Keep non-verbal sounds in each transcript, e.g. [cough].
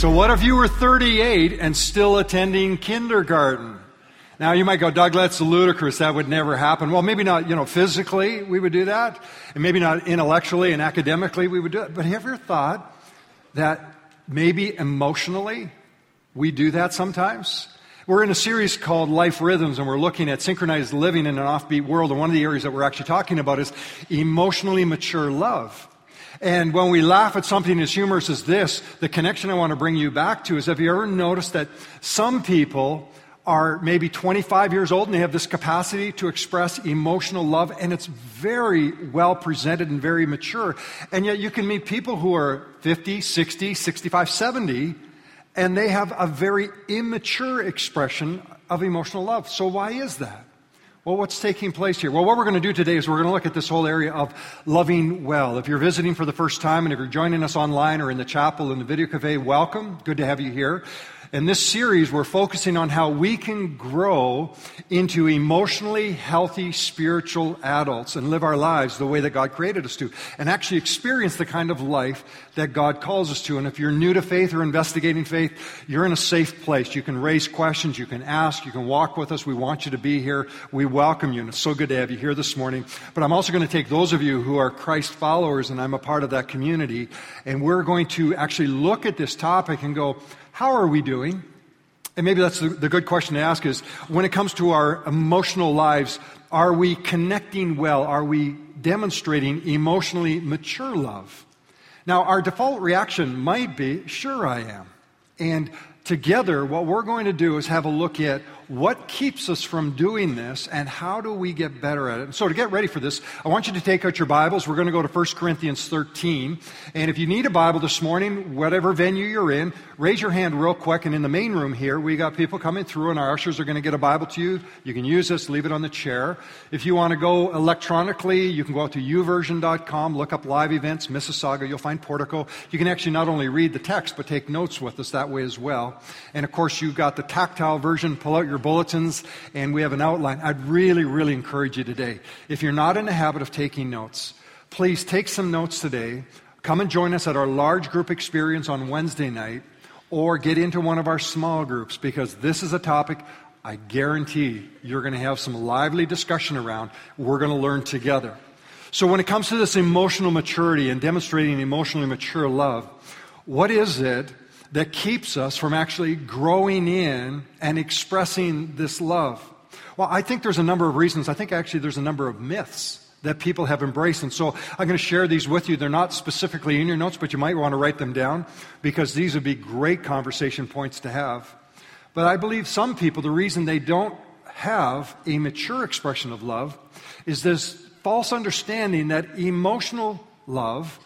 So, what if you were 38 and still attending kindergarten? Now, you might go, Doug, that's ludicrous. That would never happen. Well, maybe not, you know, physically we would do that, and maybe not intellectually and academically we would do it. But have you ever thought that maybe emotionally we do that sometimes? We're in a series called Life Rhythms, and we're looking at synchronized living in an offbeat world. And one of the areas that we're actually talking about is emotionally mature love. And when we laugh at something as humorous as this, the connection I want to bring you back to is have you ever noticed that some people are maybe 25 years old and they have this capacity to express emotional love and it's very well presented and very mature. And yet you can meet people who are 50, 60, 65, 70 and they have a very immature expression of emotional love. So why is that? Well, what's taking place here? Well, what we're going to do today is we're going to look at this whole area of loving well. If you're visiting for the first time and if you're joining us online or in the chapel in the video cafe, welcome. Good to have you here. In this series, we're focusing on how we can grow into emotionally healthy spiritual adults and live our lives the way that God created us to and actually experience the kind of life that God calls us to. And if you're new to faith or investigating faith, you're in a safe place. You can raise questions, you can ask, you can walk with us. We want you to be here. We welcome you, and it's so good to have you here this morning. But I'm also going to take those of you who are Christ followers, and I'm a part of that community, and we're going to actually look at this topic and go, how are we doing? And maybe that's the, good question to ask is when it comes to our emotional lives, are we connecting well? Are we demonstrating emotionally mature love? Now, our default reaction might be, sure I am. And together, what we're going to do is have a look at what keeps us from doing this and how do we get better at it. And so to get ready for this, I want you to take out your Bibles. We're going to go to 1 Corinthians 13. And if you need a Bible this morning, whatever venue you're in, raise your hand real quick. And in the main room here, we got people coming through and our ushers are going to get a Bible to you. You can use this, leave it on the chair. If you want to go electronically, you can go out to youversion.com, look up live events, Mississauga, you'll find Portico. You can actually not only read the text, but take notes with us that way as well. And of course, you've got the tactile version. Pull out your bulletins and we have an outline. I'd really, really encourage you today. If you're not in the habit of taking notes, please take some notes today. Come and join us at our large group experience on Wednesday night or get into one of our small groups because this is a topic I guarantee you're going to have some lively discussion around. We're going to learn together. So, when it comes to this emotional maturity and demonstrating emotionally mature love, what is it that keeps us from actually growing in and expressing this love? Well, I think there's a number of reasons. I think actually there's a number of myths that people have embraced. And so I'm going to share these with you. They're not specifically in your notes, but you might want to write them down because these would be great conversation points to have. But I believe some people, the reason they don't have a mature expression of love is this false understanding that emotional love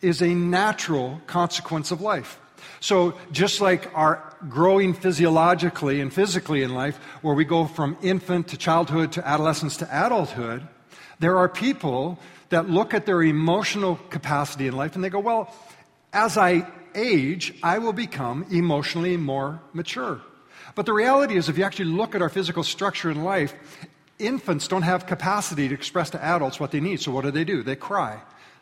is a natural consequence of life. So, just like our growing physiologically and physically in life, where we go from infant to childhood to adolescence to adulthood, there are people that look at their emotional capacity in life and they go, Well, as I age, I will become emotionally more mature. But the reality is, if you actually look at our physical structure in life, infants don't have capacity to express to adults what they need. So, what do they do? They cry.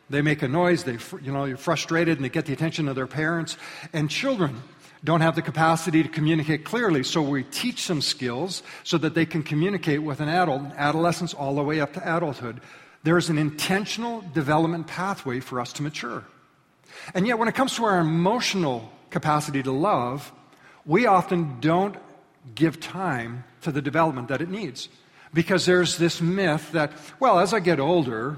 They make a noise, they, you know, you're frustrated, and they get the attention of their parents. And children don't have the capacity to communicate clearly, so we teach them skills so that they can communicate with an adult, adolescence all the way up to adulthood. There's an intentional development pathway for us to mature. And yet, when it comes to our emotional capacity to love, we often don't give time to the development that it needs. Because there's this myth that, well, as I get older,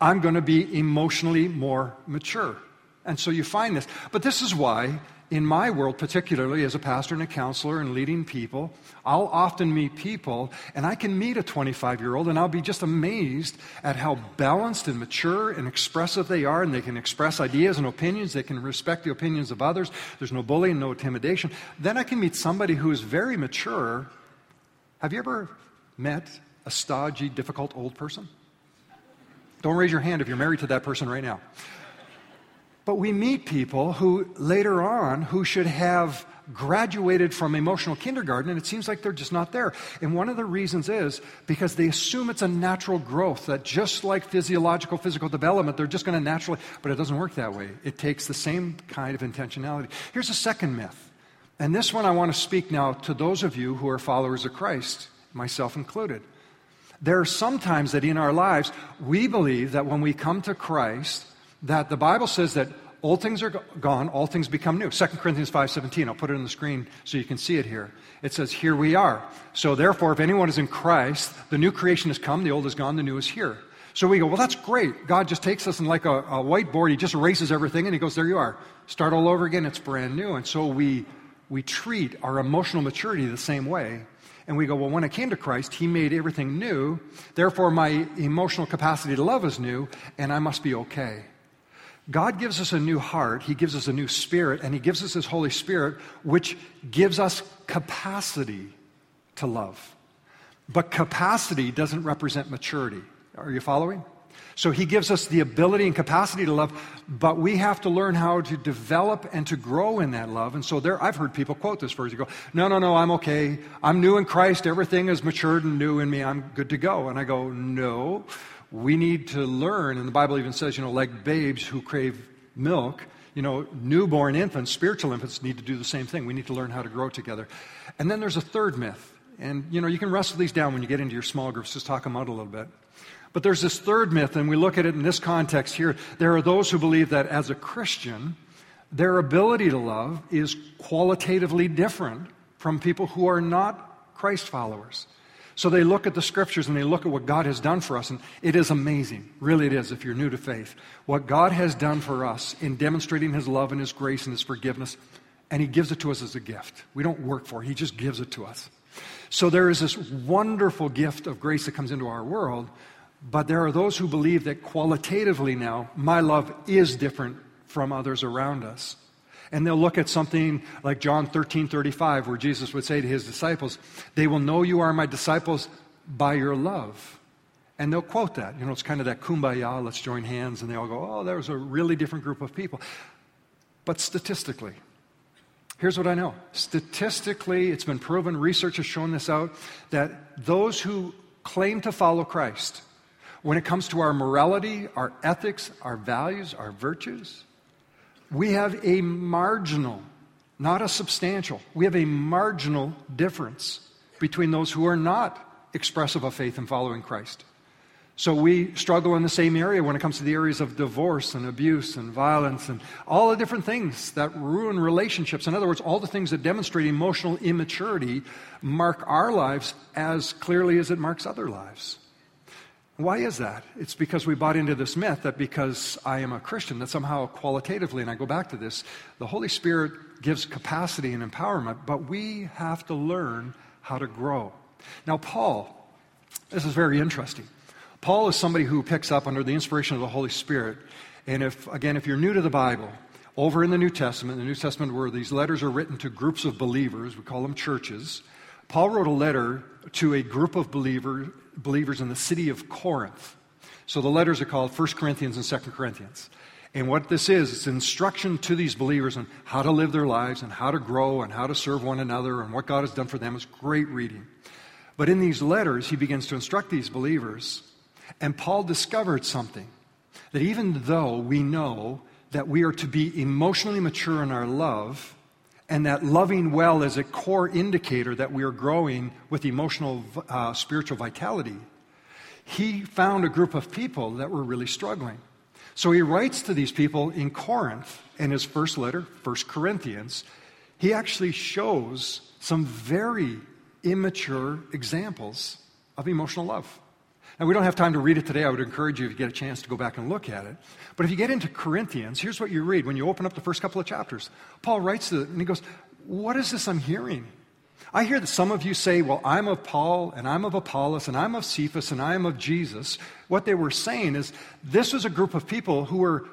I'm going to be emotionally more mature. And so you find this. But this is why, in my world, particularly as a pastor and a counselor and leading people, I'll often meet people, and I can meet a 25 year old, and I'll be just amazed at how balanced and mature and expressive they are, and they can express ideas and opinions. They can respect the opinions of others. There's no bullying, no intimidation. Then I can meet somebody who is very mature. Have you ever met a stodgy, difficult old person? Don't raise your hand if you're married to that person right now. But we meet people who later on who should have graduated from emotional kindergarten and it seems like they're just not there. And one of the reasons is because they assume it's a natural growth, that just like physiological, physical development, they're just going to naturally, but it doesn't work that way. It takes the same kind of intentionality. Here's a second myth. And this one I want to speak now to those of you who are followers of Christ, myself included. There are sometimes that in our lives, we believe that when we come to Christ, that the Bible says that old things are gone, all things become new. 2 Corinthians 5:17. I'll put it on the screen so you can see it here. It says, "Here we are." So therefore, if anyone is in Christ, the new creation has come, the old is gone, the new is here. So we go, well, that's great. God just takes us and like a, a whiteboard, He just erases everything and He goes, there you are. Start all over again, it's brand new. And so we, we treat our emotional maturity the same way. And we go, well, when I came to Christ, He made everything new. Therefore, my emotional capacity to love is new, and I must be okay. God gives us a new heart, He gives us a new spirit, and He gives us His Holy Spirit, which gives us capacity to love. But capacity doesn't represent maturity. Are you following? So he gives us the ability and capacity to love, but we have to learn how to develop and to grow in that love. And so there, I've heard people quote this verse. You go, no, no, no, I'm okay. I'm new in Christ. Everything is matured and new in me. I'm good to go. And I go, no we need to learn, and the Bible even says, you know, like babes who crave milk, you know, newborn infants, spiritual infants need to do the same thing. We need to learn how to grow together. And then there's a third myth. And, you know, you can wrestle these down when you get into your small groups, just talk them out a little bit. But there's this third myth, and we look at it in this context here. There are those who believe that as a Christian, their ability to love is qualitatively different from people who are not Christ followers. So they look at the scriptures and they look at what God has done for us, and it is amazing. Really, it is, if you're new to faith. What God has done for us in demonstrating His love and His grace and His forgiveness, and He gives it to us as a gift. We don't work for it, He just gives it to us. So there is this wonderful gift of grace that comes into our world, but there are those who believe that qualitatively now, my love is different from others around us. And they'll look at something like John 13 35, where Jesus would say to his disciples, They will know you are my disciples by your love. And they'll quote that. You know, it's kind of that kumbaya, let's join hands. And they all go, Oh, there's a really different group of people. But statistically, here's what I know. Statistically, it's been proven, research has shown this out, that those who claim to follow Christ, when it comes to our morality, our ethics, our values, our virtues, we have a marginal, not a substantial, we have a marginal difference between those who are not expressive of faith and following Christ. So we struggle in the same area when it comes to the areas of divorce and abuse and violence and all the different things that ruin relationships. In other words, all the things that demonstrate emotional immaturity mark our lives as clearly as it marks other lives. Why is that? It's because we bought into this myth that because I am a Christian, that somehow qualitatively, and I go back to this, the Holy Spirit gives capacity and empowerment, but we have to learn how to grow. Now, Paul, this is very interesting. Paul is somebody who picks up under the inspiration of the Holy Spirit. And if, again, if you're new to the Bible, over in the New Testament, the New Testament where these letters are written to groups of believers, we call them churches, Paul wrote a letter to a group of believer, believers in the city of Corinth. So the letters are called 1 Corinthians and 2 Corinthians. And what this is, it's instruction to these believers on how to live their lives and how to grow and how to serve one another and what God has done for them. It's great reading. But in these letters, he begins to instruct these believers. And Paul discovered something that even though we know that we are to be emotionally mature in our love, and that loving well is a core indicator that we are growing with emotional, uh, spiritual vitality. He found a group of people that were really struggling. So he writes to these people in Corinth in his first letter, 1 Corinthians. He actually shows some very immature examples of emotional love. Now, we don't have time to read it today. I would encourage you, if you get a chance, to go back and look at it. But if you get into Corinthians, here's what you read when you open up the first couple of chapters. Paul writes to it, and he goes, What is this I'm hearing? I hear that some of you say, Well, I'm of Paul, and I'm of Apollos, and I'm of Cephas, and I am of Jesus. What they were saying is this was a group of people who were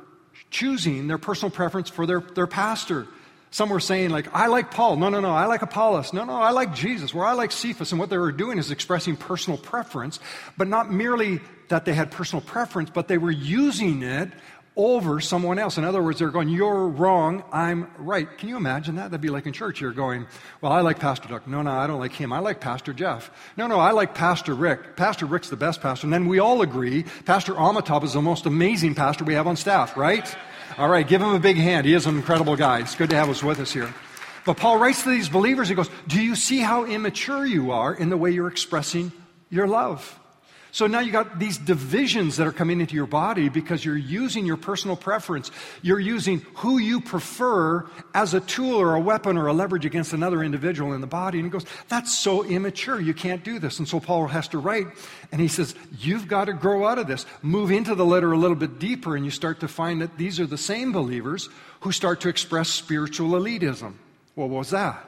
choosing their personal preference for their, their pastor. Some were saying, like, I like Paul. No, no, no, I like Apollos. No, no, I like Jesus. Where I like Cephas. And what they were doing is expressing personal preference, but not merely that they had personal preference, but they were using it over someone else. In other words, they're going, You're wrong, I'm right. Can you imagine that? That'd be like in church. You're going, Well, I like Pastor Doug. No, no, I don't like him. I like Pastor Jeff. No, no, I like Pastor Rick. Pastor Rick's the best pastor. And then we all agree Pastor Amitabh is the most amazing pastor we have on staff, right? All right, give him a big hand. He is an incredible guy. It's good to have us with us here. But Paul writes to these believers, he goes, Do you see how immature you are in the way you're expressing your love? So now you got these divisions that are coming into your body because you're using your personal preference. You're using who you prefer as a tool or a weapon or a leverage against another individual in the body. And he goes, that's so immature. You can't do this. And so Paul has to write and he says, you've got to grow out of this. Move into the letter a little bit deeper and you start to find that these are the same believers who start to express spiritual elitism. Well, what was that?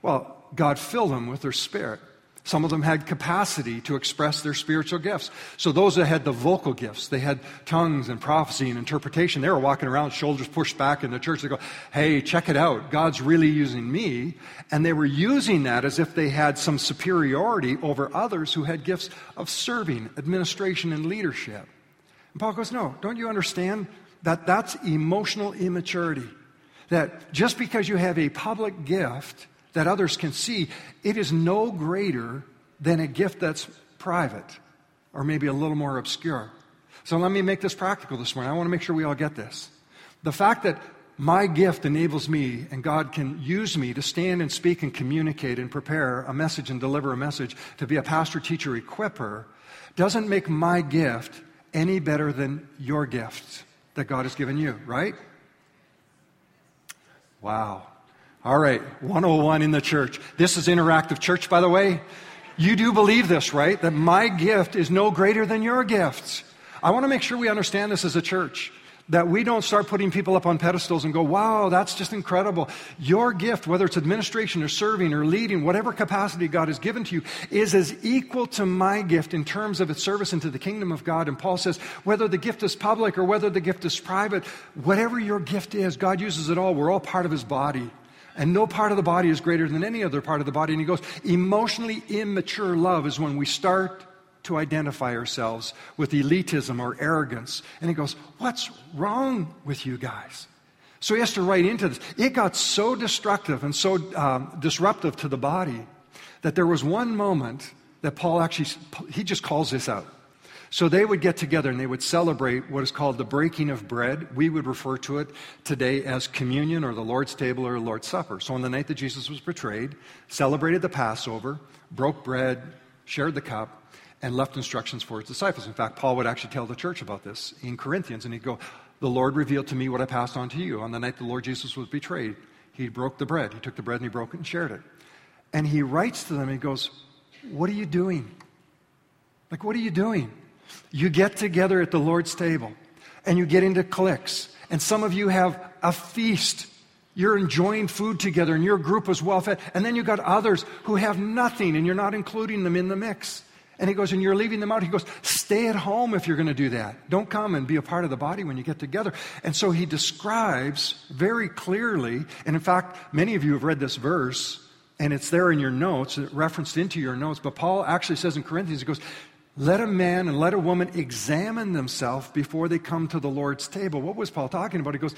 Well, God filled them with their spirit. Some of them had capacity to express their spiritual gifts. So those that had the vocal gifts, they had tongues and prophecy and interpretation. They were walking around, shoulders pushed back in the church. They go, hey, check it out. God's really using me. And they were using that as if they had some superiority over others who had gifts of serving, administration, and leadership. And Paul goes, no, don't you understand that that's emotional immaturity? That just because you have a public gift, that others can see, it is no greater than a gift that's private or maybe a little more obscure. So let me make this practical this morning. I want to make sure we all get this. The fact that my gift enables me and God can use me to stand and speak and communicate and prepare a message and deliver a message to be a pastor, teacher, equiper doesn't make my gift any better than your gift that God has given you, right? Wow. All right, 101 in the church. This is interactive church, by the way. You do believe this, right? That my gift is no greater than your gifts. I want to make sure we understand this as a church. That we don't start putting people up on pedestals and go, wow, that's just incredible. Your gift, whether it's administration or serving or leading, whatever capacity God has given to you, is as equal to my gift in terms of its service into the kingdom of God. And Paul says, whether the gift is public or whether the gift is private, whatever your gift is, God uses it all. We're all part of his body. And no part of the body is greater than any other part of the body. And he goes, emotionally immature love is when we start to identify ourselves with elitism or arrogance. And he goes, What's wrong with you guys? So he has to write into this. It got so destructive and so um, disruptive to the body that there was one moment that Paul actually, he just calls this out. So they would get together and they would celebrate what is called the breaking of bread. We would refer to it today as communion or the Lord's table or Lord's supper. So on the night that Jesus was betrayed, celebrated the Passover, broke bread, shared the cup, and left instructions for his disciples. In fact, Paul would actually tell the church about this in Corinthians, and he'd go, The Lord revealed to me what I passed on to you. On the night the Lord Jesus was betrayed, he broke the bread. He took the bread and he broke it and shared it. And he writes to them, he goes, What are you doing? Like, what are you doing? You get together at the Lord's table and you get into cliques. And some of you have a feast. You're enjoying food together and your group is well fed. And then you got others who have nothing and you're not including them in the mix. And he goes, and you're leaving them out. He goes, stay at home if you're going to do that. Don't come and be a part of the body when you get together. And so he describes very clearly, and in fact, many of you have read this verse, and it's there in your notes, referenced into your notes. But Paul actually says in Corinthians, he goes, let a man and let a woman examine themselves before they come to the Lord's table. What was Paul talking about? He goes,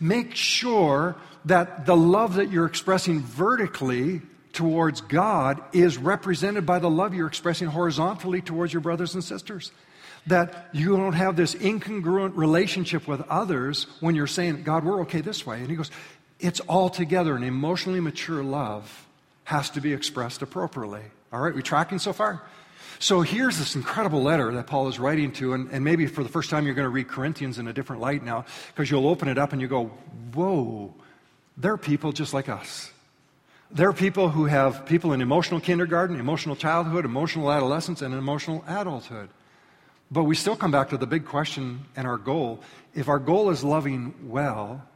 make sure that the love that you're expressing vertically towards God is represented by the love you're expressing horizontally towards your brothers and sisters. That you don't have this incongruent relationship with others when you're saying, God, we're okay this way. And he goes, it's altogether an emotionally mature love has to be expressed appropriately. All right, we tracking so far? So here's this incredible letter that Paul is writing to, and, and maybe for the first time you're going to read Corinthians in a different light now, because you'll open it up and you go, whoa, they're people just like us. They're people who have people in emotional kindergarten, emotional childhood, emotional adolescence, and emotional adulthood. But we still come back to the big question and our goal. If our goal is loving well,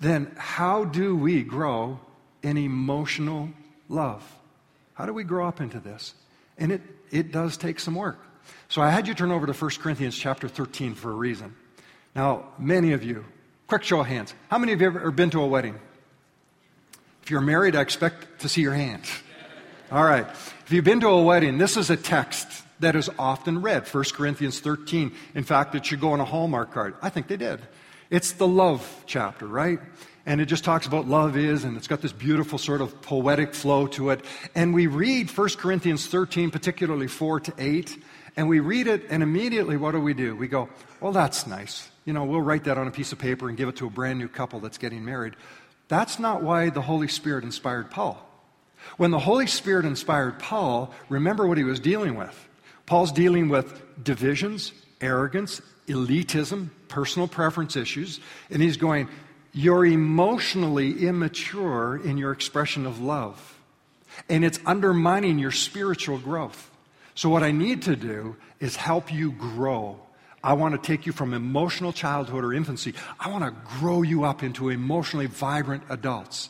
then how do we grow in emotional love? How do we grow up into this? And it it does take some work. So I had you turn over to 1 Corinthians chapter 13 for a reason. Now, many of you, quick show of hands, how many of you have ever been to a wedding? If you're married, I expect to see your hands. All right. If you've been to a wedding, this is a text that is often read 1 Corinthians 13. In fact, it should go on a Hallmark card. I think they did. It's the love chapter, right? And it just talks about love is, and it's got this beautiful sort of poetic flow to it. And we read 1 Corinthians 13, particularly 4 to 8, and we read it, and immediately what do we do? We go, well, that's nice. You know, we'll write that on a piece of paper and give it to a brand new couple that's getting married. That's not why the Holy Spirit inspired Paul. When the Holy Spirit inspired Paul, remember what he was dealing with. Paul's dealing with divisions, arrogance, elitism, personal preference issues, and he's going, You're emotionally immature in your expression of love, and it's undermining your spiritual growth. So, what I need to do is help you grow. I want to take you from emotional childhood or infancy. I want to grow you up into emotionally vibrant adults.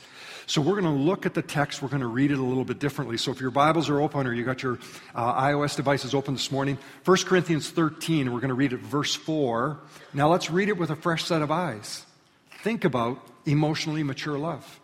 So we're going to look at the text. We're going to read it a little bit differently. So if your Bibles are open or you got your uh, iOS devices open this morning, 1 Corinthians 13, we're going to read it verse 4. Now let's read it with a fresh set of eyes. Think about emotionally mature love.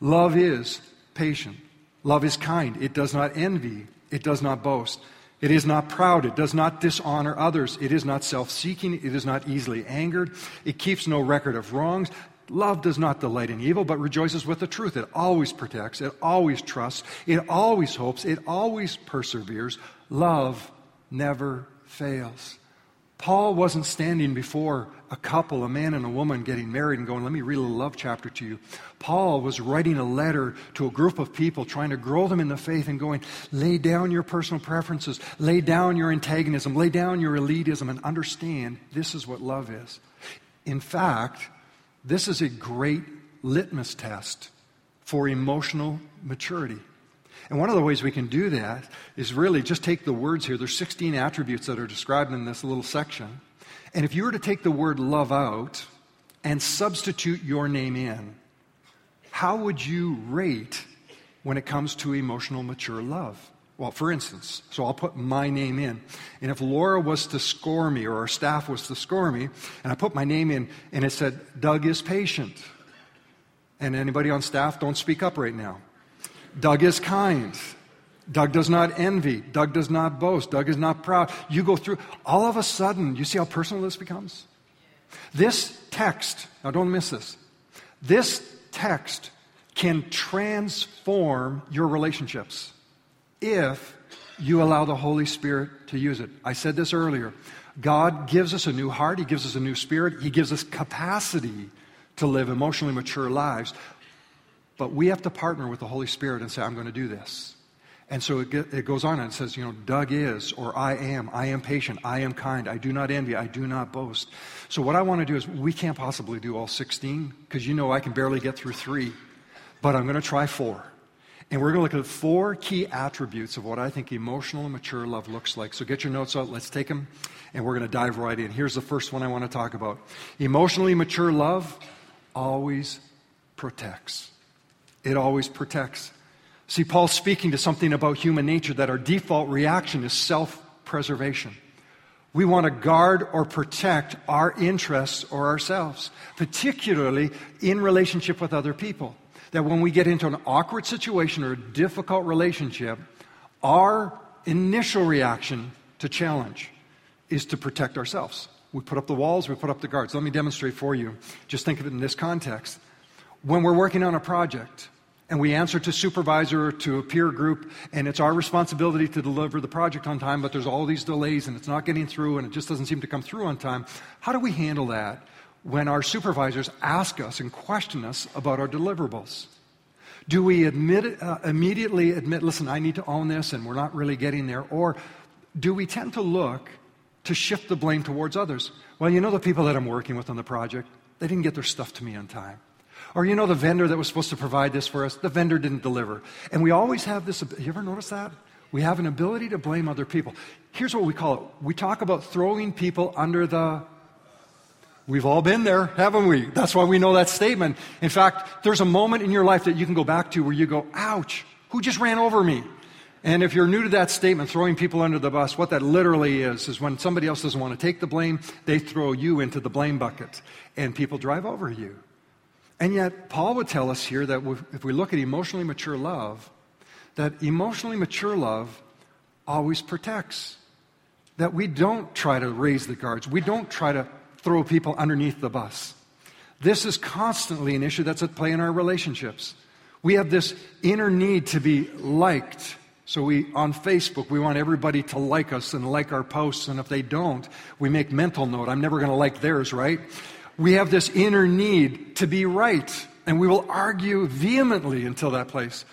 Love is patient. Love is kind. It does not envy. It does not boast. It is not proud. It does not dishonor others. It is not self seeking. It is not easily angered. It keeps no record of wrongs. Love does not delight in evil, but rejoices with the truth. It always protects, it always trusts, it always hopes, it always perseveres. Love never fails. Paul wasn't standing before a couple, a man and a woman getting married, and going, Let me read a love chapter to you. Paul was writing a letter to a group of people, trying to grow them in the faith, and going, Lay down your personal preferences, lay down your antagonism, lay down your elitism, and understand this is what love is. In fact, this is a great litmus test for emotional maturity. And one of the ways we can do that is really just take the words here. There's 16 attributes that are described in this little section. And if you were to take the word love out and substitute your name in, how would you rate when it comes to emotional mature love? Well, for instance, so I'll put my name in. And if Laura was to score me or our staff was to score me, and I put my name in and it said, Doug is patient. And anybody on staff, don't speak up right now. Doug is kind. Doug does not envy. Doug does not boast. Doug is not proud. You go through, all of a sudden, you see how personal this becomes? This text, now don't miss this, this text can transform your relationships if you allow the Holy Spirit to use it. I said this earlier. God gives us a new heart, He gives us a new spirit, He gives us capacity to live emotionally mature lives. But we have to partner with the Holy Spirit and say, I'm going to do this. And so it, get, it goes on and it says, you know, Doug is, or I am, I am patient, I am kind, I do not envy, I do not boast. So what I want to do is, we can't possibly do all 16, because you know I can barely get through three, but I'm going to try four. And we're going to look at four key attributes of what I think emotional and mature love looks like. So get your notes out, let's take them, and we're going to dive right in. Here's the first one I want to talk about Emotionally mature love always protects. It always protects. See, Paul's speaking to something about human nature that our default reaction is self preservation. We want to guard or protect our interests or ourselves, particularly in relationship with other people that when we get into an awkward situation or a difficult relationship, our initial reaction to challenge is to protect ourselves. We put up the walls, we put up the guards. Let me demonstrate for you. Just think of it in this context. When we're working on a project and we answer to supervisor or to a peer group, and it's our responsibility to deliver the project on time, but there's all these delays and it's not getting through and it just doesn't seem to come through on time, how do we handle that when our supervisors ask us and question us about our deliverables? Do we admit, uh, immediately admit, listen, I need to own this and we're not really getting there? Or do we tend to look to shift the blame towards others? Well, you know the people that I'm working with on the project, they didn't get their stuff to me on time. Or you know the vendor that was supposed to provide this for us, the vendor didn't deliver. And we always have this, you ever notice that? We have an ability to blame other people. Here's what we call it we talk about throwing people under the We've all been there, haven't we? That's why we know that statement. In fact, there's a moment in your life that you can go back to where you go, ouch, who just ran over me? And if you're new to that statement, throwing people under the bus, what that literally is, is when somebody else doesn't want to take the blame, they throw you into the blame bucket and people drive over you. And yet, Paul would tell us here that if we look at emotionally mature love, that emotionally mature love always protects. That we don't try to raise the guards. We don't try to throw people underneath the bus. This is constantly an issue that's at play in our relationships. We have this inner need to be liked. So we on Facebook, we want everybody to like us and like our posts, and if they don't, we make mental note. I'm never going to like theirs, right? We have this inner need to be right, and we will argue vehemently until that place.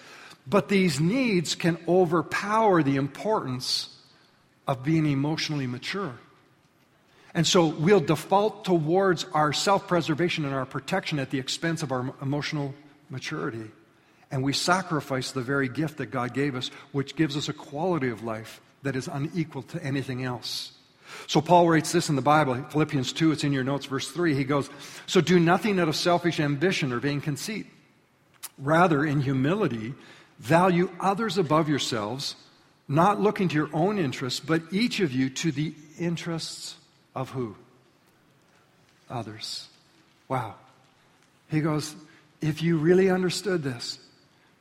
But these needs can overpower the importance of being emotionally mature. And so we'll default towards our self preservation and our protection at the expense of our emotional maturity. And we sacrifice the very gift that God gave us, which gives us a quality of life that is unequal to anything else. So Paul writes this in the Bible, Philippians 2, it's in your notes, verse 3. He goes, So do nothing out of selfish ambition or vain conceit. Rather, in humility, value others above yourselves, not looking to your own interests, but each of you to the interests of who? Others. Wow. He goes, if you really understood this,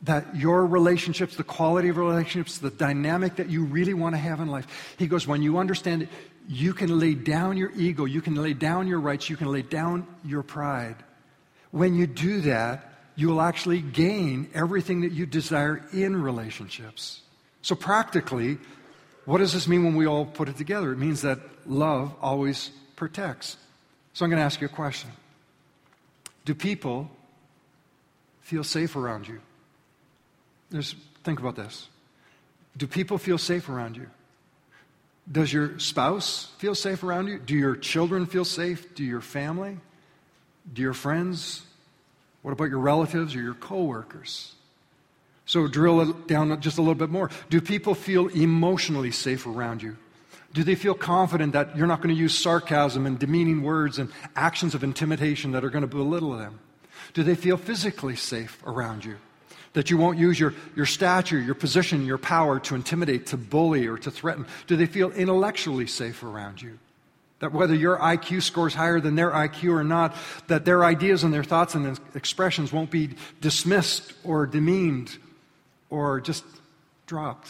that your relationships, the quality of relationships, the dynamic that you really want to have in life. He goes, when you understand it, you can lay down your ego, you can lay down your rights, you can lay down your pride. When you do that, you will actually gain everything that you desire in relationships. So, practically, what does this mean when we all put it together? It means that love always protects. So, I'm going to ask you a question Do people feel safe around you? Just think about this. Do people feel safe around you? Does your spouse feel safe around you? Do your children feel safe? Do your family? Do your friends? What about your relatives or your coworkers? So drill it down just a little bit more. Do people feel emotionally safe around you? Do they feel confident that you're not going to use sarcasm and demeaning words and actions of intimidation that are going to belittle them? Do they feel physically safe around you? That you won't use your, your stature, your position, your power to intimidate, to bully, or to threaten? Do they feel intellectually safe around you? That whether your IQ scores higher than their IQ or not, that their ideas and their thoughts and expressions won't be dismissed or demeaned or just dropped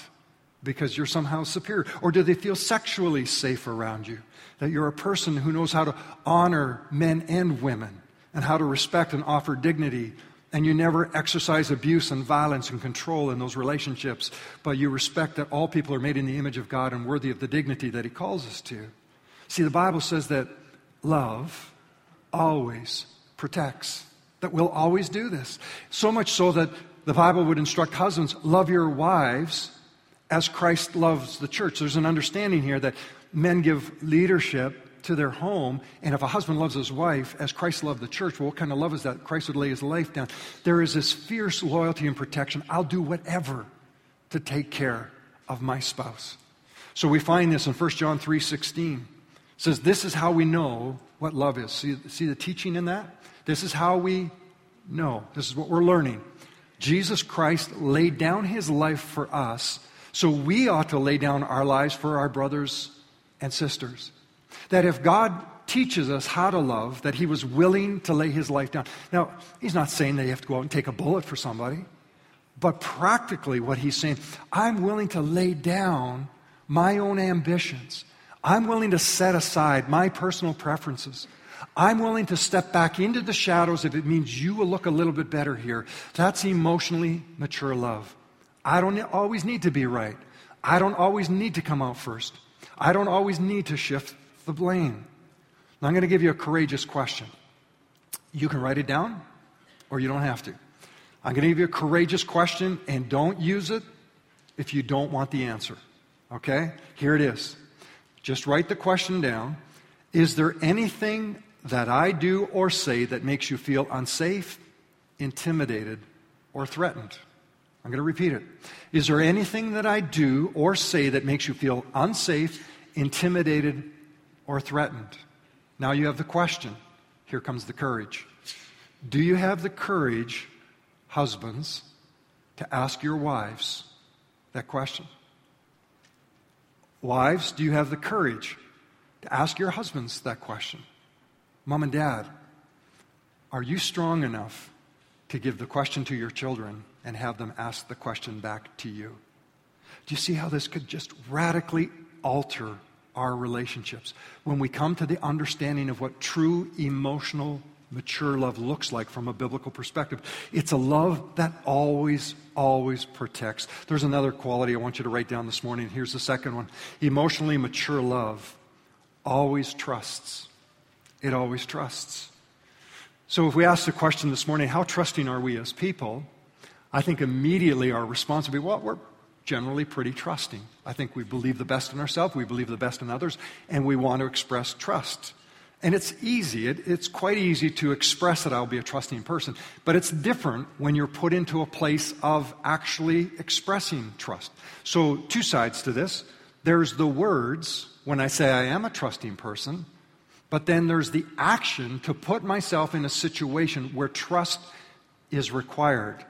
because you're somehow superior? Or do they feel sexually safe around you? That you're a person who knows how to honor men and women and how to respect and offer dignity and you never exercise abuse and violence and control in those relationships, but you respect that all people are made in the image of God and worthy of the dignity that He calls us to. See, the Bible says that love always protects, that we'll always do this. So much so that the Bible would instruct husbands love your wives as Christ loves the church. There's an understanding here that men give leadership to their home. And if a husband loves his wife as Christ loved the church, well, what kind of love is that? Christ would lay his life down. There is this fierce loyalty and protection. I'll do whatever to take care of my spouse. So we find this in 1 John 3 16. It says, This is how we know what love is. See, see the teaching in that? This is how we know. This is what we're learning. Jesus Christ laid down his life for us, so we ought to lay down our lives for our brothers and sisters. That if God teaches us how to love, that he was willing to lay his life down. Now, he's not saying that you have to go out and take a bullet for somebody, but practically what he's saying, I'm willing to lay down my own ambitions. I'm willing to set aside my personal preferences. I'm willing to step back into the shadows if it means you will look a little bit better here. That's emotionally mature love. I don't always need to be right. I don't always need to come out first. I don't always need to shift the blame. Now, I'm going to give you a courageous question. You can write it down, or you don't have to. I'm going to give you a courageous question, and don't use it if you don't want the answer. Okay? Here it is. Just write the question down. Is there anything that I do or say that makes you feel unsafe, intimidated, or threatened? I'm going to repeat it. Is there anything that I do or say that makes you feel unsafe, intimidated, or threatened. Now you have the question. Here comes the courage. Do you have the courage, husbands, to ask your wives that question? Wives, do you have the courage to ask your husbands that question? Mom and dad, are you strong enough to give the question to your children and have them ask the question back to you? Do you see how this could just radically alter our relationships. When we come to the understanding of what true emotional mature love looks like from a biblical perspective. It's a love that always, always protects. There's another quality I want you to write down this morning. Here's the second one emotionally mature love always trusts. It always trusts. So if we ask the question this morning, how trusting are we as people? I think immediately our response would be, well, we're generally pretty trusting. I think we believe the best in ourselves, we believe the best in others, and we want to express trust. And it's easy, it, it's quite easy to express that I'll be a trusting person. But it's different when you're put into a place of actually expressing trust. So, two sides to this there's the words when I say I am a trusting person, but then there's the action to put myself in a situation where trust is required.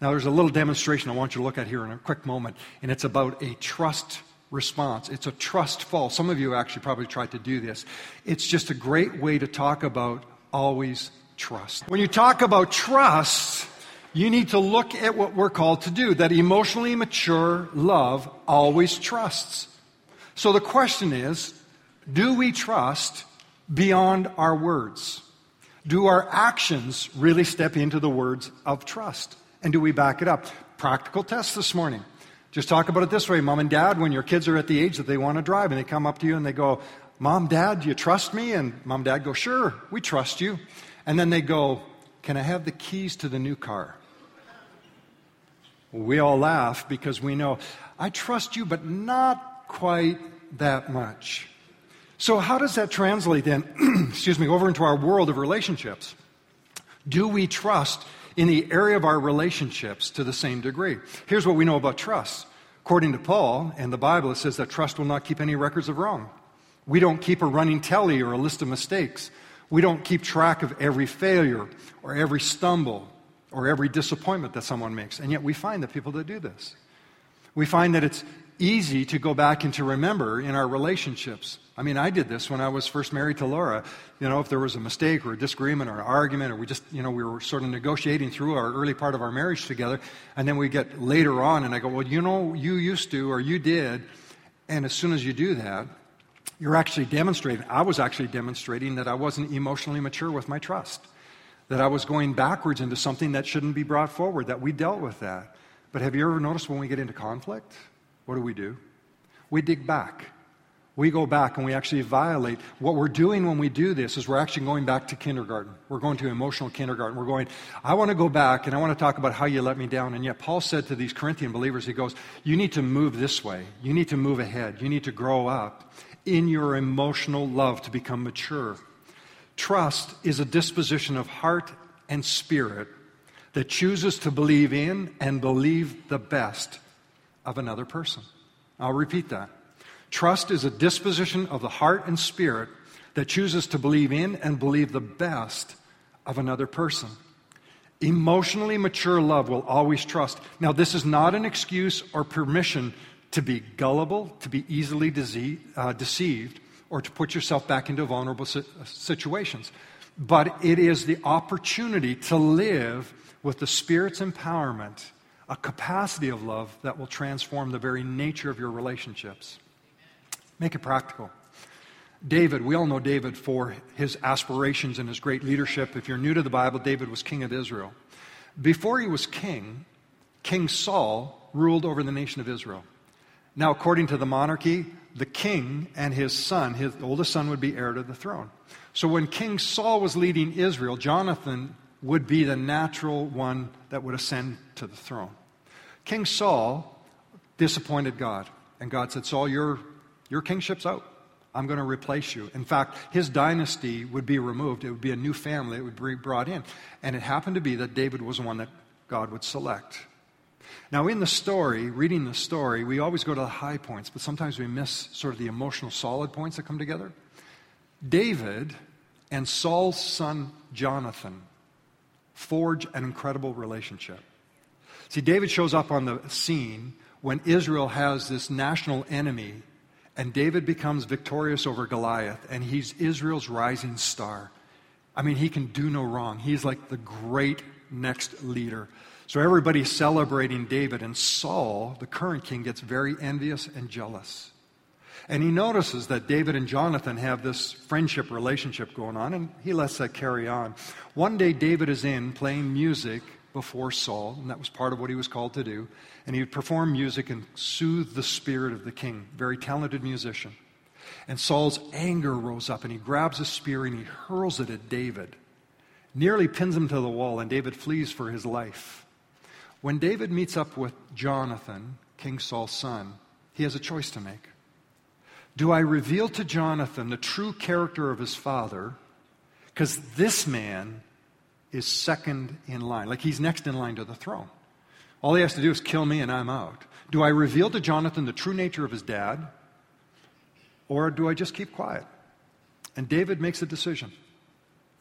Now, there's a little demonstration I want you to look at here in a quick moment, and it's about a trust response. It's a trust fall. Some of you actually probably tried to do this. It's just a great way to talk about always trust. When you talk about trust, you need to look at what we're called to do that emotionally mature love always trusts. So the question is do we trust beyond our words? Do our actions really step into the words of trust? And do we back it up? Practical test this morning. Just talk about it this way Mom and dad, when your kids are at the age that they want to drive and they come up to you and they go, Mom, dad, do you trust me? And mom, dad go, Sure, we trust you. And then they go, Can I have the keys to the new car? We all laugh because we know, I trust you, but not quite that much. So, how does that translate then, [clears throat] excuse me, over into our world of relationships? Do we trust in the area of our relationships to the same degree. Here's what we know about trust. According to Paul and the Bible, it says that trust will not keep any records of wrong. We don't keep a running tally or a list of mistakes. We don't keep track of every failure or every stumble or every disappointment that someone makes. And yet we find that people that do this. We find that it's easy to go back and to remember in our relationships. I mean, I did this when I was first married to Laura. You know, if there was a mistake or a disagreement or an argument, or we just, you know, we were sort of negotiating through our early part of our marriage together, and then we get later on, and I go, well, you know, you used to, or you did. And as soon as you do that, you're actually demonstrating, I was actually demonstrating that I wasn't emotionally mature with my trust, that I was going backwards into something that shouldn't be brought forward, that we dealt with that. But have you ever noticed when we get into conflict? what do we do? We dig back. We go back and we actually violate. What we're doing when we do this is we're actually going back to kindergarten. We're going to emotional kindergarten. We're going, I want to go back and I want to talk about how you let me down. And yet, Paul said to these Corinthian believers, he goes, You need to move this way. You need to move ahead. You need to grow up in your emotional love to become mature. Trust is a disposition of heart and spirit that chooses to believe in and believe the best of another person. I'll repeat that. Trust is a disposition of the heart and spirit that chooses to believe in and believe the best of another person. Emotionally mature love will always trust. Now, this is not an excuse or permission to be gullible, to be easily uh, deceived, or to put yourself back into vulnerable situations. But it is the opportunity to live with the Spirit's empowerment a capacity of love that will transform the very nature of your relationships. Make it practical. David, we all know David for his aspirations and his great leadership. If you're new to the Bible, David was king of Israel. Before he was king, King Saul ruled over the nation of Israel. Now, according to the monarchy, the king and his son, his oldest son, would be heir to the throne. So when King Saul was leading Israel, Jonathan would be the natural one that would ascend to the throne. King Saul disappointed God, and God said, Saul, your, your kingship's out. I'm going to replace you. In fact, his dynasty would be removed. It would be a new family that would be brought in. And it happened to be that David was the one that God would select. Now, in the story, reading the story, we always go to the high points, but sometimes we miss sort of the emotional solid points that come together. David and Saul's son Jonathan forge an incredible relationship. See, David shows up on the scene when Israel has this national enemy, and David becomes victorious over Goliath, and he's Israel's rising star. I mean, he can do no wrong. He's like the great next leader. So everybody's celebrating David, and Saul, the current king, gets very envious and jealous. And he notices that David and Jonathan have this friendship relationship going on, and he lets that carry on. One day, David is in playing music before Saul, and that was part of what he was called to do. And he would perform music and soothe the spirit of the king. Very talented musician. And Saul's anger rose up, and he grabs a spear and he hurls it at David, nearly pins him to the wall, and David flees for his life. When David meets up with Jonathan, King Saul's son, he has a choice to make. Do I reveal to Jonathan the true character of his father? Because this man is second in line, like he's next in line to the throne. All he has to do is kill me and I'm out. Do I reveal to Jonathan the true nature of his dad? Or do I just keep quiet? And David makes a decision.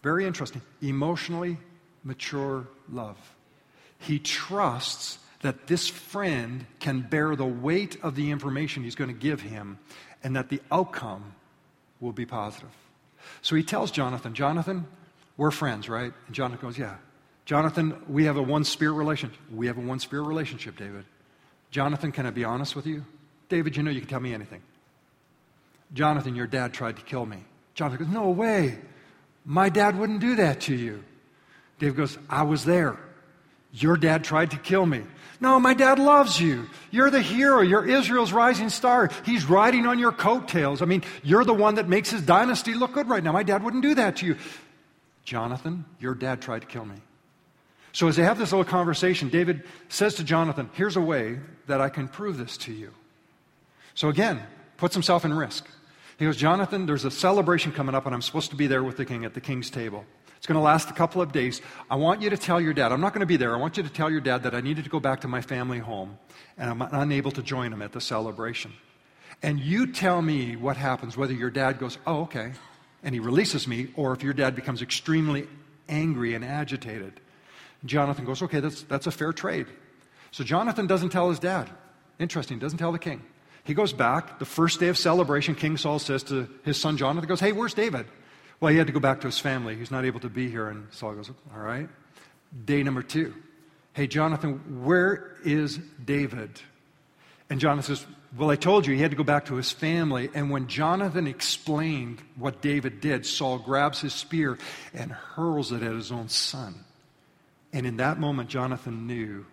Very interesting. Emotionally mature love. He trusts that this friend can bear the weight of the information he's going to give him and that the outcome will be positive. So he tells Jonathan, Jonathan, we're friends, right? And Jonathan goes, Yeah. Jonathan, we have a one spirit relationship. We have a one spirit relationship, David. Jonathan, can I be honest with you? David, you know you can tell me anything. Jonathan, your dad tried to kill me. Jonathan goes, No way. My dad wouldn't do that to you. David goes, I was there. Your dad tried to kill me. No, my dad loves you. You're the hero. You're Israel's rising star. He's riding on your coattails. I mean, you're the one that makes his dynasty look good right now. My dad wouldn't do that to you. Jonathan, your dad tried to kill me. So, as they have this little conversation, David says to Jonathan, Here's a way that I can prove this to you. So, again, puts himself in risk. He goes, Jonathan, there's a celebration coming up, and I'm supposed to be there with the king at the king's table. It's going to last a couple of days. I want you to tell your dad, I'm not going to be there. I want you to tell your dad that I needed to go back to my family home and I'm unable to join him at the celebration. And you tell me what happens, whether your dad goes, oh, okay, and he releases me, or if your dad becomes extremely angry and agitated. Jonathan goes, okay, that's, that's a fair trade. So Jonathan doesn't tell his dad. Interesting, doesn't tell the king. He goes back. The first day of celebration, King Saul says to his son Jonathan, goes, hey, where's David? Well, he had to go back to his family. He's not able to be here. And Saul goes, All right. Day number two. Hey, Jonathan, where is David? And Jonathan says, Well, I told you he had to go back to his family. And when Jonathan explained what David did, Saul grabs his spear and hurls it at his own son. And in that moment, Jonathan knew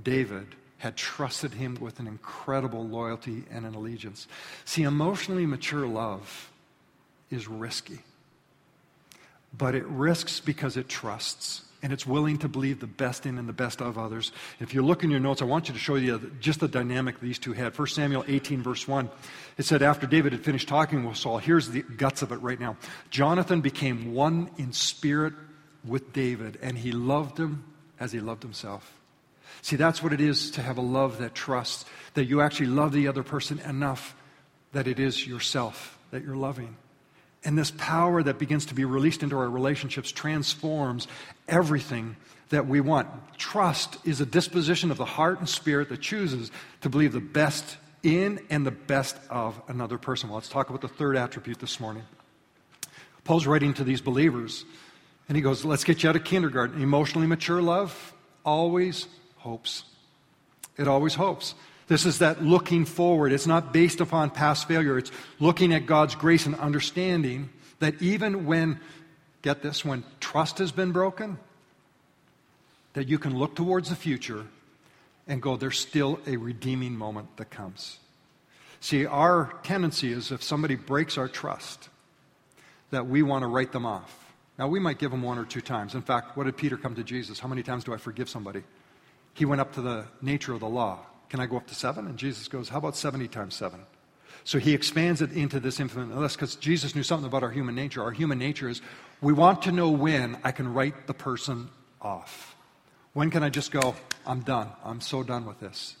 David had trusted him with an incredible loyalty and an allegiance. See, emotionally mature love is risky but it risks because it trusts and it's willing to believe the best in and the best of others. If you look in your notes, I want you to show you just the dynamic these two had. 1 Samuel 18, verse 1, it said, After David had finished talking with Saul, here's the guts of it right now. Jonathan became one in spirit with David, and he loved him as he loved himself. See, that's what it is to have a love that trusts, that you actually love the other person enough that it is yourself that you're loving. And this power that begins to be released into our relationships transforms everything that we want. Trust is a disposition of the heart and spirit that chooses to believe the best in and the best of another person. Well, let's talk about the third attribute this morning. Paul's writing to these believers, and he goes, Let's get you out of kindergarten. Emotionally mature love always hopes. It always hopes. This is that looking forward. It's not based upon past failure. It's looking at God's grace and understanding that even when, get this, when trust has been broken, that you can look towards the future and go, there's still a redeeming moment that comes. See, our tendency is if somebody breaks our trust, that we want to write them off. Now, we might give them one or two times. In fact, what did Peter come to Jesus? How many times do I forgive somebody? He went up to the nature of the law. Can I go up to seven? And Jesus goes, How about 70 times seven? So he expands it into this infinite list because Jesus knew something about our human nature. Our human nature is we want to know when I can write the person off. When can I just go, I'm done. I'm so done with this.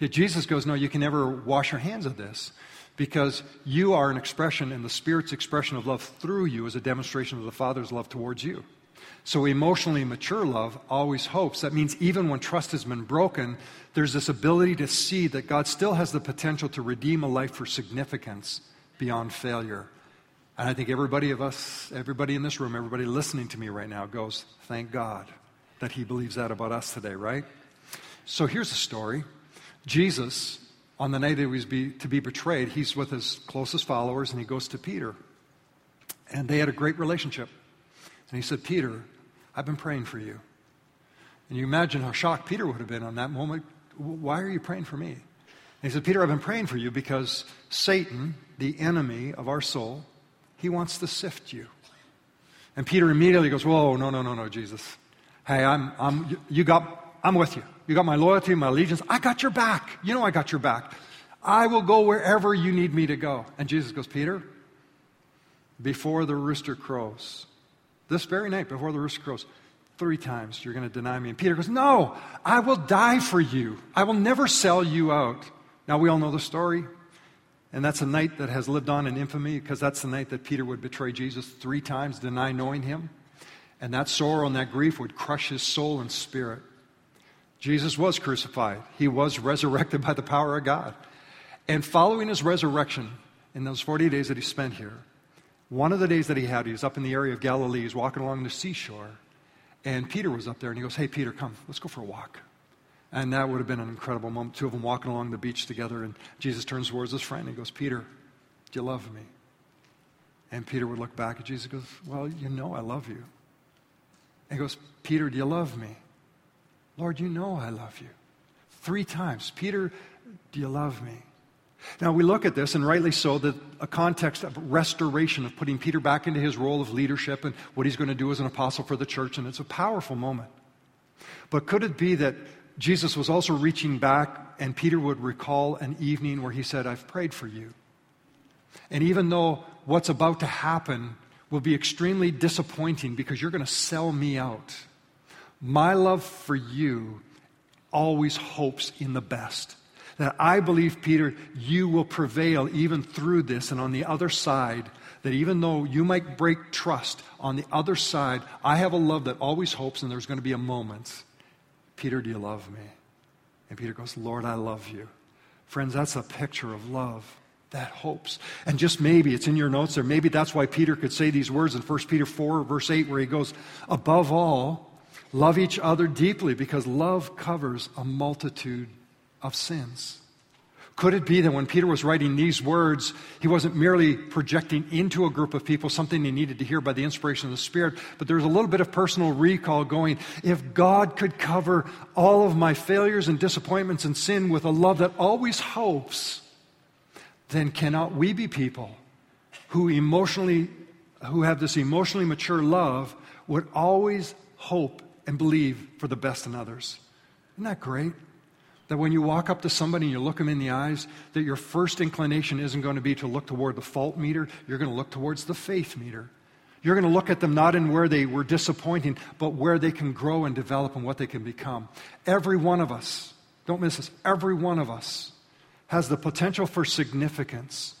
Yet Jesus goes, No, you can never wash your hands of this because you are an expression, and the Spirit's expression of love through you is a demonstration of the Father's love towards you. So, emotionally mature love always hopes. That means even when trust has been broken, there's this ability to see that God still has the potential to redeem a life for significance beyond failure. And I think everybody of us, everybody in this room, everybody listening to me right now goes, Thank God that He believes that about us today, right? So here's a story Jesus on the night he was be, to be betrayed, he's with his closest followers and he goes to Peter. And they had a great relationship. And he said, Peter, I've been praying for you. And you imagine how shocked Peter would have been on that moment. Why are you praying for me? And he said, Peter, I've been praying for you because Satan, the enemy of our soul, he wants to sift you. And Peter immediately goes, Whoa, no, no, no, no, Jesus. Hey, I'm, I'm, you got, I'm with you. You got my loyalty, my allegiance. I got your back. You know I got your back. I will go wherever you need me to go. And Jesus goes, Peter, before the rooster crows, this very night, before the rooster crows, three times you're going to deny me. And Peter goes, No, I will die for you. I will never sell you out. Now, we all know the story. And that's a night that has lived on in infamy because that's the night that Peter would betray Jesus three times, deny knowing him. And that sorrow and that grief would crush his soul and spirit. Jesus was crucified, he was resurrected by the power of God. And following his resurrection, in those 40 days that he spent here, one of the days that he had, he was up in the area of Galilee, he's walking along the seashore, and Peter was up there, and he goes, Hey, Peter, come, let's go for a walk. And that would have been an incredible moment. Two of them walking along the beach together, and Jesus turns towards his friend and goes, Peter, do you love me? And Peter would look back at Jesus and goes, Well, you know I love you. And he goes, Peter, do you love me? Lord, you know I love you. Three times. Peter, do you love me? Now we look at this, and rightly so, that a context of restoration, of putting Peter back into his role of leadership and what he's going to do as an apostle for the church, and it's a powerful moment. But could it be that Jesus was also reaching back, and Peter would recall an evening where he said, I've prayed for you. And even though what's about to happen will be extremely disappointing because you're going to sell me out, my love for you always hopes in the best. That I believe, Peter, you will prevail even through this, and on the other side, that even though you might break trust, on the other side, I have a love that always hopes, and there's going to be a moment Peter, do you love me? And Peter goes, Lord, I love you. Friends, that's a picture of love that hopes. And just maybe, it's in your notes there, maybe that's why Peter could say these words in 1 Peter 4, verse 8, where he goes, Above all, love each other deeply because love covers a multitude of sins. Could it be that when Peter was writing these words, he wasn't merely projecting into a group of people something he needed to hear by the inspiration of the Spirit, but there was a little bit of personal recall going, if God could cover all of my failures and disappointments and sin with a love that always hopes, then cannot we be people who emotionally, who have this emotionally mature love, would always hope and believe for the best in others? Isn't that great? That when you walk up to somebody and you look them in the eyes, that your first inclination isn't going to be to look toward the fault meter, you're going to look towards the faith meter. You're going to look at them not in where they were disappointing, but where they can grow and develop and what they can become. Every one of us, don't miss this, every one of us has the potential for significance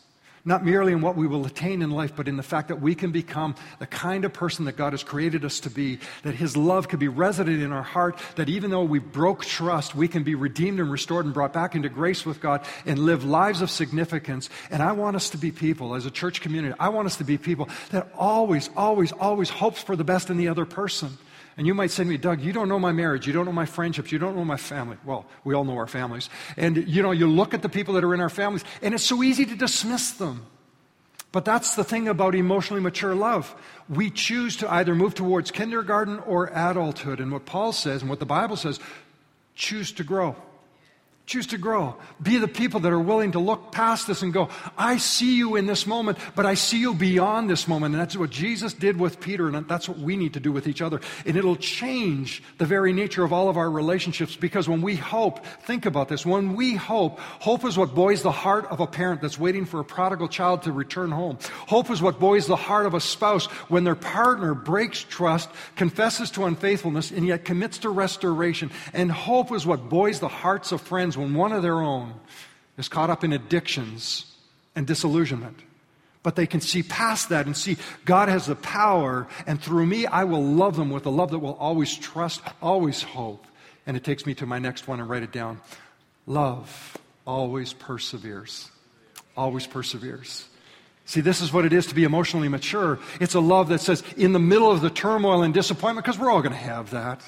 not merely in what we will attain in life, but in the fact that we can become the kind of person that God has created us to be, that His love can be resident in our heart, that even though we broke trust, we can be redeemed and restored and brought back into grace with God and live lives of significance. And I want us to be people, as a church community, I want us to be people that always, always, always hopes for the best in the other person. And you might say to me, Doug, you don't know my marriage. You don't know my friendships. You don't know my family. Well, we all know our families. And, you know, you look at the people that are in our families, and it's so easy to dismiss them. But that's the thing about emotionally mature love. We choose to either move towards kindergarten or adulthood. And what Paul says and what the Bible says, choose to grow. Choose to grow. Be the people that are willing to look past this and go, I see you in this moment, but I see you beyond this moment. And that's what Jesus did with Peter, and that's what we need to do with each other. And it'll change the very nature of all of our relationships because when we hope, think about this, when we hope, hope is what buoys the heart of a parent that's waiting for a prodigal child to return home. Hope is what buoys the heart of a spouse when their partner breaks trust, confesses to unfaithfulness, and yet commits to restoration. And hope is what buoys the hearts of friends when one of their own is caught up in addictions and disillusionment. But they can see past that and see God has the power, and through me, I will love them with a love that will always trust, always hope. And it takes me to my next one and write it down. Love always perseveres. Always perseveres. See, this is what it is to be emotionally mature. It's a love that says, in the middle of the turmoil and disappointment, because we're all going to have that.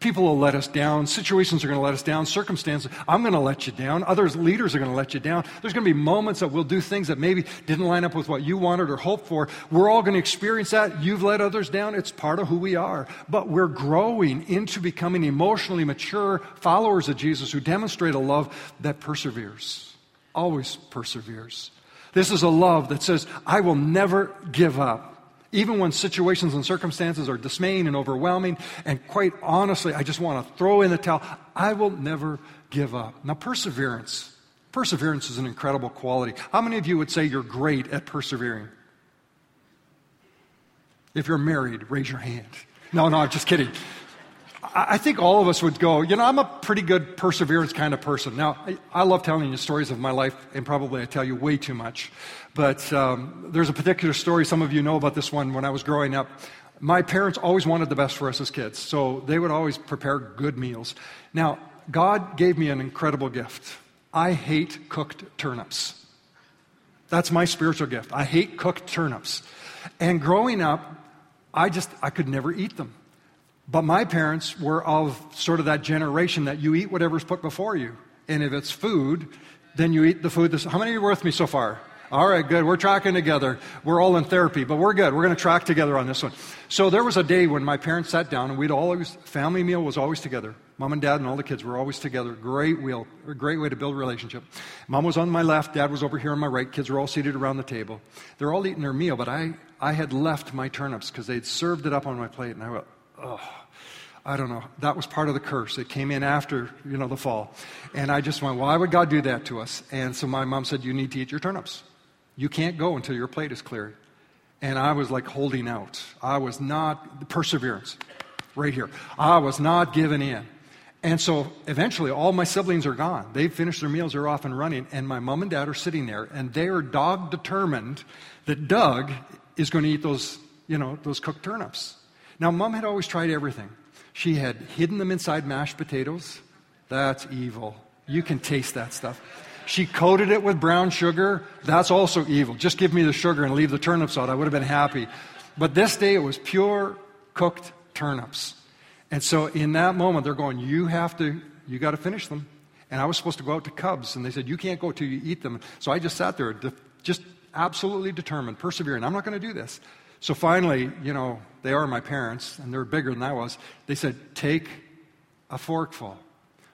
People will let us down. Situations are going to let us down. Circumstances, I'm going to let you down. Others, leaders are going to let you down. There's going to be moments that we'll do things that maybe didn't line up with what you wanted or hoped for. We're all going to experience that. You've let others down. It's part of who we are. But we're growing into becoming emotionally mature followers of Jesus who demonstrate a love that perseveres, always perseveres. This is a love that says, I will never give up. Even when situations and circumstances are dismaying and overwhelming, and quite honestly, I just want to throw in the towel, I will never give up. Now, perseverance. Perseverance is an incredible quality. How many of you would say you're great at persevering? If you're married, raise your hand. No, no, I'm just kidding. I think all of us would go, you know, I'm a pretty good perseverance kind of person. Now, I, I love telling you stories of my life, and probably I tell you way too much. But um, there's a particular story, some of you know about this one when I was growing up. My parents always wanted the best for us as kids, so they would always prepare good meals. Now, God gave me an incredible gift. I hate cooked turnips. That's my spiritual gift. I hate cooked turnips. And growing up, I just, I could never eat them. But my parents were of sort of that generation that you eat whatever's put before you. And if it's food, then you eat the food. This, how many of you are with me so far? All right, good. We're tracking together. We're all in therapy, but we're good. We're going to track together on this one. So there was a day when my parents sat down and we'd always, family meal was always together. Mom and dad and all the kids were always together. Great wheel, a great way to build a relationship. Mom was on my left, dad was over here on my right. Kids were all seated around the table. They're all eating their meal, but I, I had left my turnips because they'd served it up on my plate and I went, oh. I don't know. That was part of the curse. It came in after, you know, the fall. And I just went, why would God do that to us? And so my mom said, you need to eat your turnips. You can't go until your plate is cleared. And I was like holding out. I was not, perseverance, right here. I was not giving in. And so eventually, all my siblings are gone. They've finished their meals, they're off and running, and my mom and dad are sitting there, and they are dog determined that Doug is going to eat those, you know, those cooked turnips. Now, mom had always tried everything. She had hidden them inside mashed potatoes. That's evil. You can taste that stuff. She coated it with brown sugar. That's also evil. Just give me the sugar and leave the turnips out. I would have been happy. But this day it was pure cooked turnips. And so in that moment, they're going, You have to, you got to finish them. And I was supposed to go out to Cubs, and they said, You can't go till you eat them. So I just sat there, just absolutely determined, persevering. I'm not going to do this. So finally, you know, they are my parents, and they're bigger than I was. They said, Take a forkful.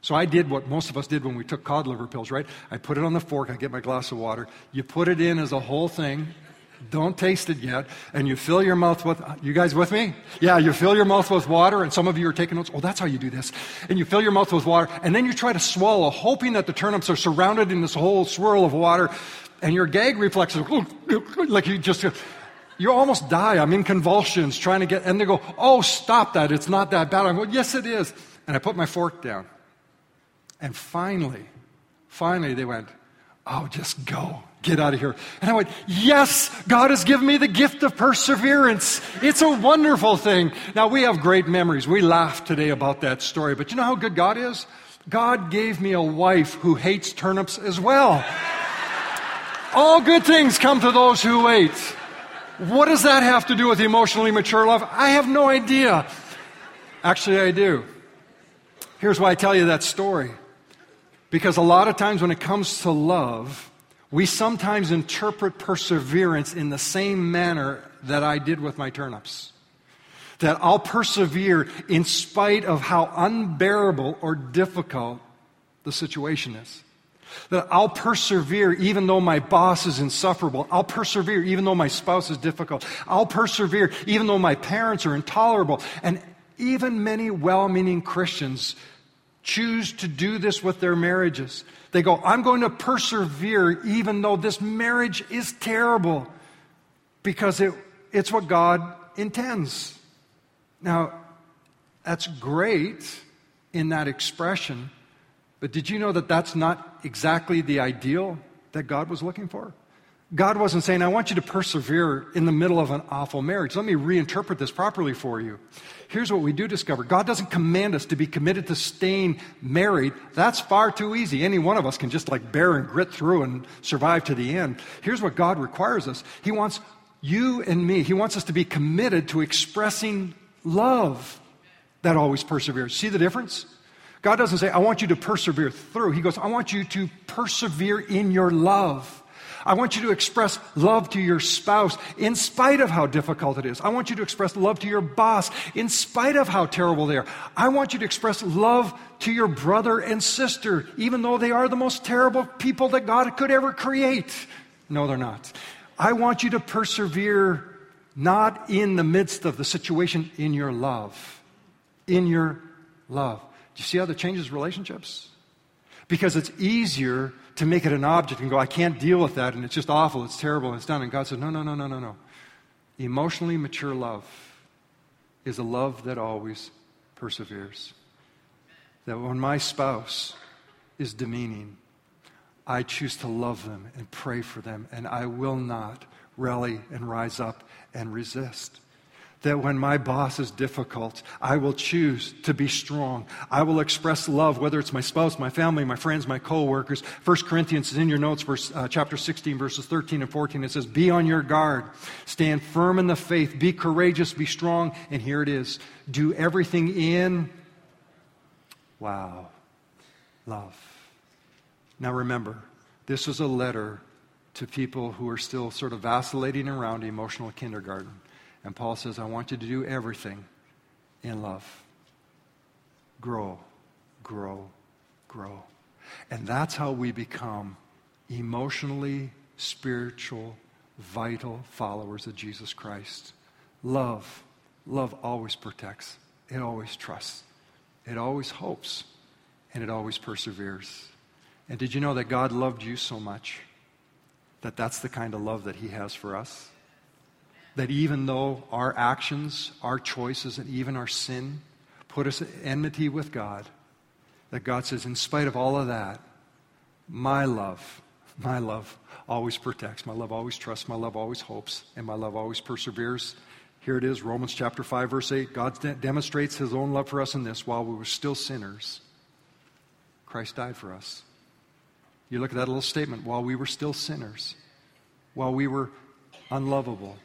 So I did what most of us did when we took cod liver pills, right? I put it on the fork, I get my glass of water. You put it in as a whole thing. Don't taste it yet. And you fill your mouth with, you guys with me? Yeah, you fill your mouth with water, and some of you are taking notes. Oh, that's how you do this. And you fill your mouth with water, and then you try to swallow, hoping that the turnips are surrounded in this whole swirl of water, and your gag reflexes, like you just, you almost die. I'm in convulsions trying to get, and they go, oh, stop that. It's not that bad. I go, yes, it is. And I put my fork down. And finally, finally they went, Oh, just go. Get out of here. And I went, Yes, God has given me the gift of perseverance. It's a wonderful thing. Now, we have great memories. We laughed today about that story. But you know how good God is? God gave me a wife who hates turnips as well. All good things come to those who wait. What does that have to do with emotionally mature love? I have no idea. Actually, I do. Here's why I tell you that story. Because a lot of times when it comes to love, we sometimes interpret perseverance in the same manner that I did with my turnips. That I'll persevere in spite of how unbearable or difficult the situation is. That I'll persevere even though my boss is insufferable. I'll persevere even though my spouse is difficult. I'll persevere even though my parents are intolerable. And even many well meaning Christians choose to do this with their marriages. They go, I'm going to persevere even though this marriage is terrible because it, it's what God intends. Now, that's great in that expression, but did you know that that's not exactly the ideal that God was looking for? God wasn't saying, I want you to persevere in the middle of an awful marriage. Let me reinterpret this properly for you. Here's what we do discover God doesn't command us to be committed to staying married. That's far too easy. Any one of us can just like bear and grit through and survive to the end. Here's what God requires us He wants you and me, He wants us to be committed to expressing love that always perseveres. See the difference? God doesn't say, I want you to persevere through. He goes, I want you to persevere in your love. I want you to express love to your spouse in spite of how difficult it is. I want you to express love to your boss in spite of how terrible they are. I want you to express love to your brother and sister, even though they are the most terrible people that God could ever create. No, they're not. I want you to persevere not in the midst of the situation, in your love. In your love. Do you see how that changes relationships? Because it's easier to make it an object and go, I can't deal with that, and it's just awful, it's terrible, and it's done. And God says, No, no, no, no, no, no. Emotionally mature love is a love that always perseveres. That when my spouse is demeaning, I choose to love them and pray for them, and I will not rally and rise up and resist that when my boss is difficult, I will choose to be strong. I will express love, whether it's my spouse, my family, my friends, my coworkers. First Corinthians is in your notes, verse, uh, chapter 16, verses 13 and 14. It says, Be on your guard, stand firm in the faith, be courageous, be strong. And here it is do everything in, wow, love. Now remember, this is a letter to people who are still sort of vacillating around emotional kindergarten. And Paul says, I want you to do everything in love. Grow, grow, grow. And that's how we become emotionally, spiritual, vital followers of Jesus Christ. Love. Love always protects, it always trusts, it always hopes, and it always perseveres. And did you know that God loved you so much that that's the kind of love that He has for us? That even though our actions, our choices, and even our sin put us at enmity with God, that God says, in spite of all of that, my love, my love always protects, my love always trusts, my love always hopes, and my love always perseveres. Here it is, Romans chapter 5, verse 8. God de- demonstrates his own love for us in this while we were still sinners, Christ died for us. You look at that little statement while we were still sinners, while we were unlovable,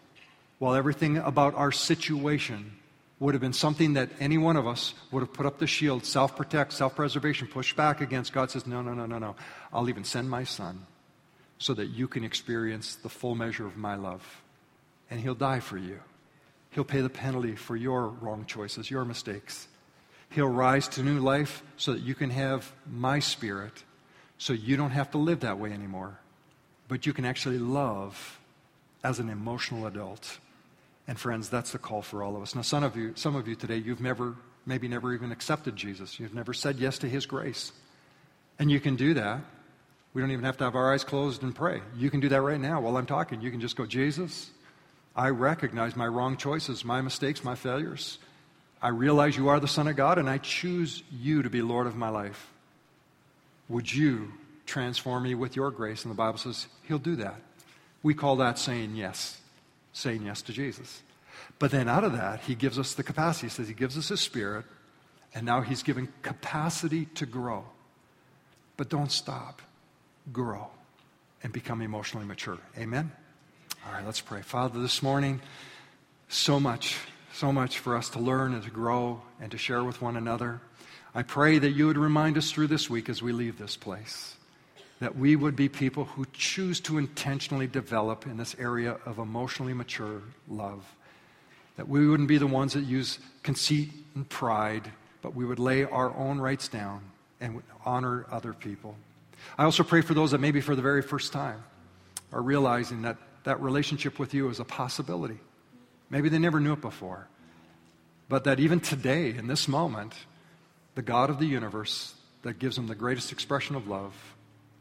while everything about our situation would have been something that any one of us would have put up the shield, self protect, self preservation, push back against, God says, No, no, no, no, no. I'll even send my son so that you can experience the full measure of my love. And he'll die for you. He'll pay the penalty for your wrong choices, your mistakes. He'll rise to new life so that you can have my spirit, so you don't have to live that way anymore, but you can actually love as an emotional adult. And friends, that's the call for all of us. Now, some of you, some of you today, you've never, maybe never even accepted Jesus. You've never said yes to his grace. And you can do that. We don't even have to have our eyes closed and pray. You can do that right now while I'm talking. You can just go, Jesus, I recognize my wrong choices, my mistakes, my failures. I realize you are the Son of God, and I choose you to be Lord of my life. Would you transform me with your grace? And the Bible says He'll do that. We call that saying yes saying yes to Jesus. But then out of that, he gives us the capacity. He says he gives us his spirit, and now he's given capacity to grow. But don't stop. Grow and become emotionally mature. Amen? All right, let's pray. Father, this morning, so much, so much for us to learn and to grow and to share with one another. I pray that you would remind us through this week as we leave this place that we would be people who choose to intentionally develop in this area of emotionally mature love. That we wouldn't be the ones that use conceit and pride, but we would lay our own rights down and honor other people. I also pray for those that maybe for the very first time are realizing that that relationship with you is a possibility. Maybe they never knew it before. But that even today, in this moment, the God of the universe that gives them the greatest expression of love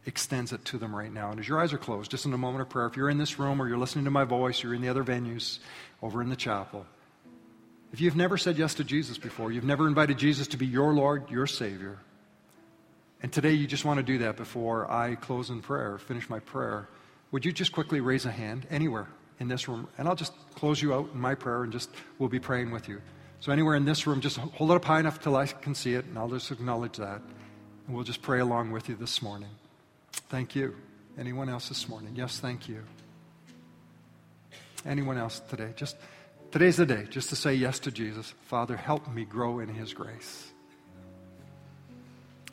extends it to them right now. And as your eyes are closed, just in a moment of prayer, if you're in this room or you're listening to my voice, you're in the other venues over in the chapel, if you've never said yes to Jesus before, you've never invited Jesus to be your Lord, your Savior, and today you just want to do that before I close in prayer, finish my prayer, would you just quickly raise a hand anywhere in this room? And I'll just close you out in my prayer and just we'll be praying with you. So anywhere in this room, just hold it up high enough till I can see it, and I'll just acknowledge that. And we'll just pray along with you this morning. Thank you. Anyone else this morning? Yes, thank you. Anyone else today? Just Today's the day just to say yes to Jesus. Father, help me grow in His grace.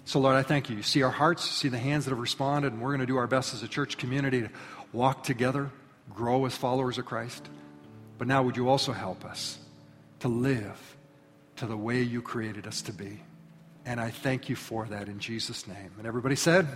So, Lord, I thank you. You see our hearts, see the hands that have responded, and we're going to do our best as a church community to walk together, grow as followers of Christ. But now, would you also help us to live to the way you created us to be? And I thank you for that in Jesus' name. And everybody said,